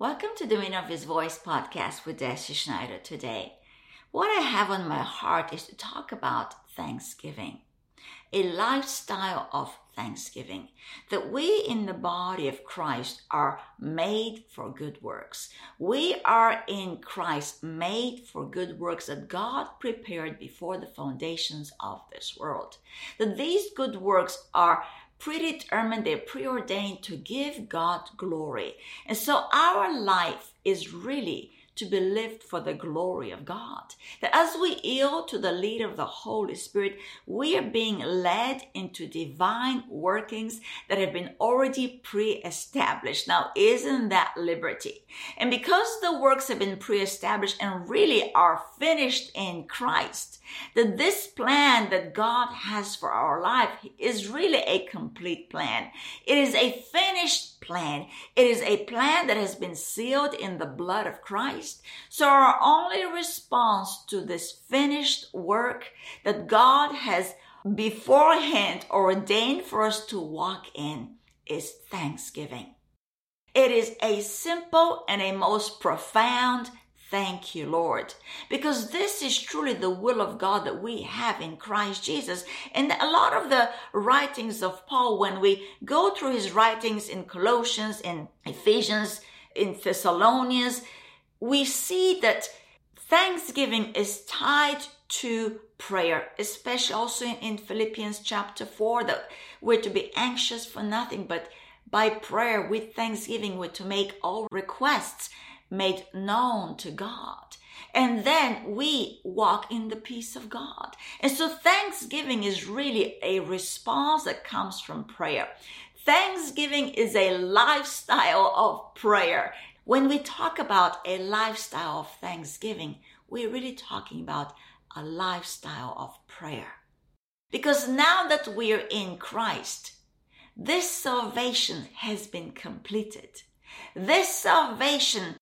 Welcome to the Dominion of His Voice podcast with Deci Schneider today. What I have on my heart is to talk about Thanksgiving, a lifestyle of Thanksgiving, that we in the body of Christ are made for good works. We are in Christ made for good works that God prepared before the foundations of this world. That these good works are predetermined, they're preordained to give God glory. And so our life is really to be lived for the glory of God. That as we yield to the lead of the Holy Spirit, we are being led into divine workings that have been already pre-established. Now, isn't that liberty? And because the works have been pre-established and really are finished in Christ, that this plan that God has for our life is really a complete plan. It is a finished plan. It is a plan that has been sealed in the blood of Christ. So our only response to this finished work that God has beforehand ordained for us to walk in is thanksgiving. It is a simple and a most profound Thank you, Lord. Because this is truly the will of God that we have in Christ Jesus. And a lot of the writings of Paul, when we go through his writings in Colossians, in Ephesians, in Thessalonians, we see that thanksgiving is tied to prayer, especially also in, Philippians chapter 4, that we're to be anxious for nothing, but by prayer with thanksgiving, we're to make all requests made known to God. And then we walk in the peace of God. And so thanksgiving is really a response that comes from prayer. Thanksgiving is a lifestyle of prayer. When we talk about a lifestyle of thanksgiving, we're really talking about a lifestyle of prayer. Because now that we're in Christ, this salvation has been completed. This salvation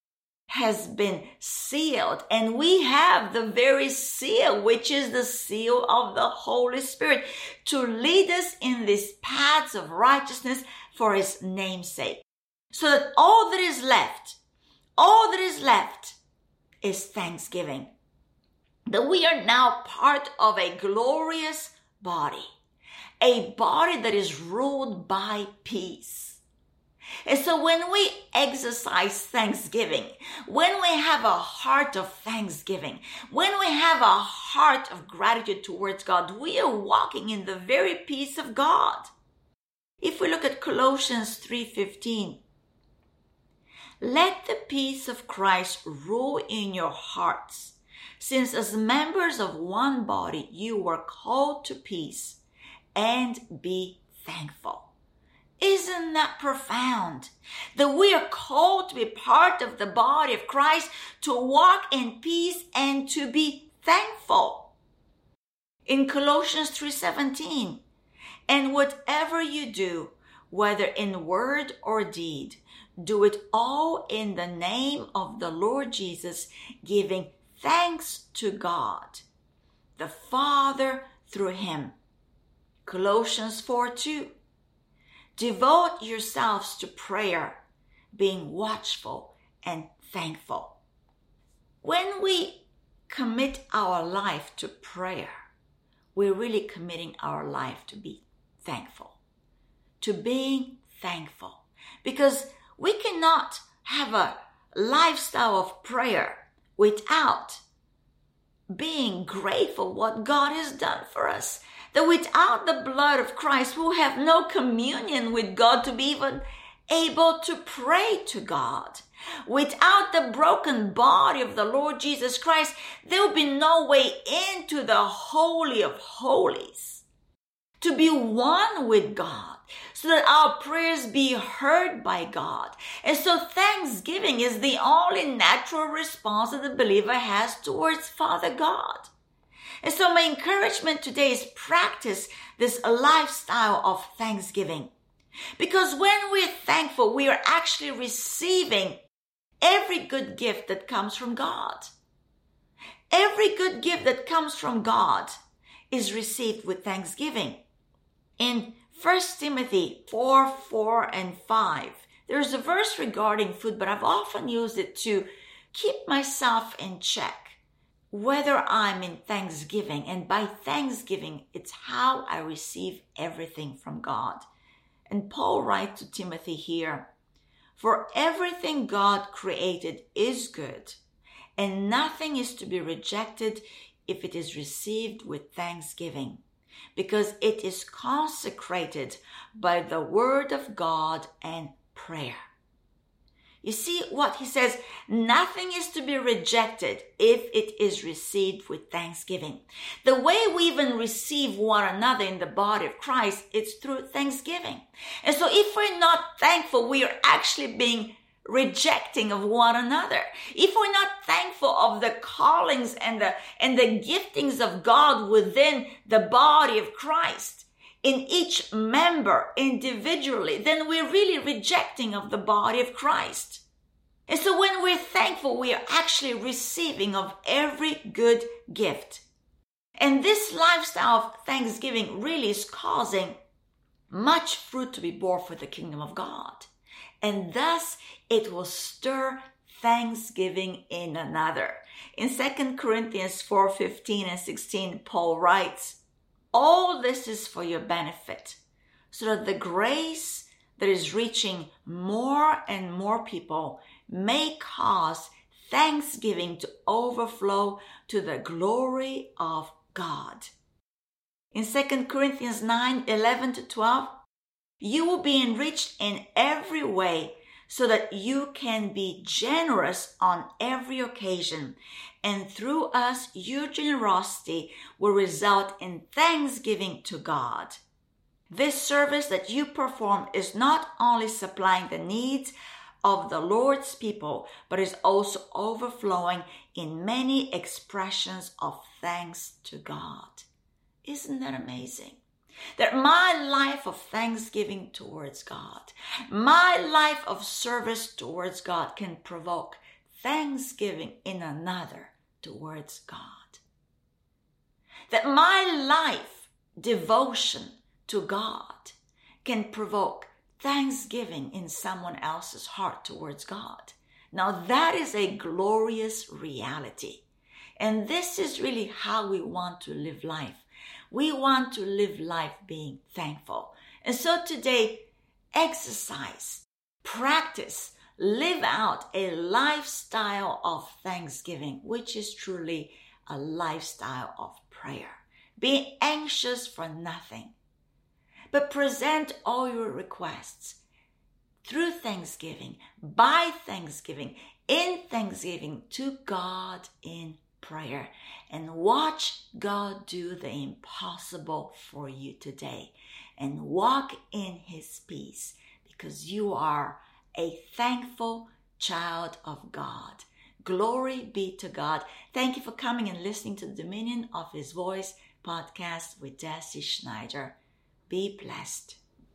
has been sealed and we have the very seal which is the seal of the holy spirit to lead us in these paths of righteousness for his name's sake so that all that is left all that is left is thanksgiving that we are now part of a glorious body a body that is ruled by peace and so when we exercise thanksgiving, when we have a heart of thanksgiving, when we have a heart of gratitude towards God, we are walking in the very peace of God. If we look at Colossians 3:15, let the peace of Christ rule in your hearts, since as members of one body you were called to peace, and be thankful. Isn't that profound? That we are called to be part of the body of Christ, to walk in peace and to be thankful. In Colossians 3:17, and whatever you do, whether in word or deed, do it all in the name of the Lord Jesus, giving thanks to God, the Father through him. Colossians 4 2. Devote yourselves to prayer, being watchful and thankful. When we commit our life to prayer, we're really committing our life to be thankful, to being thankful. Because we cannot have a lifestyle of prayer without being grateful what God has done for us that without the blood of Christ, we'll have no communion with God to be even able to pray to God. Without the broken body of the Lord Jesus Christ, there will be no way into the Holy of Holies. To be one with God, that our prayers be heard by God. And so thanksgiving is the only natural response that the believer has towards Father God. And so my encouragement today is practice this lifestyle of thanksgiving. Because when we're thankful, we are actually receiving every good gift that comes from God. Every good gift that comes from God is received with thanksgiving. In 1 Timothy 4, 4 and 5, There's a verse regarding food, but I've often used it to keep myself in check, whether I'm in thanksgiving. And by thanksgiving, it's how I receive everything from God. And Paul writes to Timothy here For everything God created is good, and nothing is to be rejected if it is received with thanksgiving, because it is consecrated by the word of God and prayer. You see what he says? Nothing is to be rejected if it is received with thanksgiving. The way we even receive one another in the body of Christ, it's through thanksgiving. And so if we're not thankful, we are actually being rejecting of one another. If we're not thankful of the callings and the, and the giftings of God within the body of Christ, in each member individually, then we're really rejecting of the body of Christ. And so when we're thankful, we are actually receiving of every good gift. And this lifestyle of thanksgiving really is causing much fruit to be borne for the kingdom of God. And thus it will stir thanksgiving in another. In 2 Corinthians 4 15 and 16, Paul writes, all this is for your benefit, so that the grace that is reaching more and more people may cause thanksgiving to overflow to the glory of God. In 2 Corinthians 9 11 to 12, you will be enriched in every way so that you can be generous on every occasion. And through us, your generosity will result in thanksgiving to God. This service that you perform is not only supplying the needs of the Lord's people, but is also overflowing in many expressions of thanks to God. Isn't that amazing? That my life of thanksgiving towards God, my life of service towards God can provoke thanksgiving in another towards God. That my life devotion to God can provoke thanksgiving in someone else's heart towards God. Now that is a glorious reality. And this is really how we want to live life. We want to live life being thankful. And so today, exercise, practice, live out a lifestyle of thanksgiving, which is truly a lifestyle of prayer. Be anxious for nothing, but present all your requests through thanksgiving, by thanksgiving, in thanksgiving to God in prayer and watch God do the impossible for you today and walk in His peace because you are a thankful child of God. Glory be to God. Thank you for coming and listening to the Dominion of His Voice podcast with Deci Schneider. Be blessed.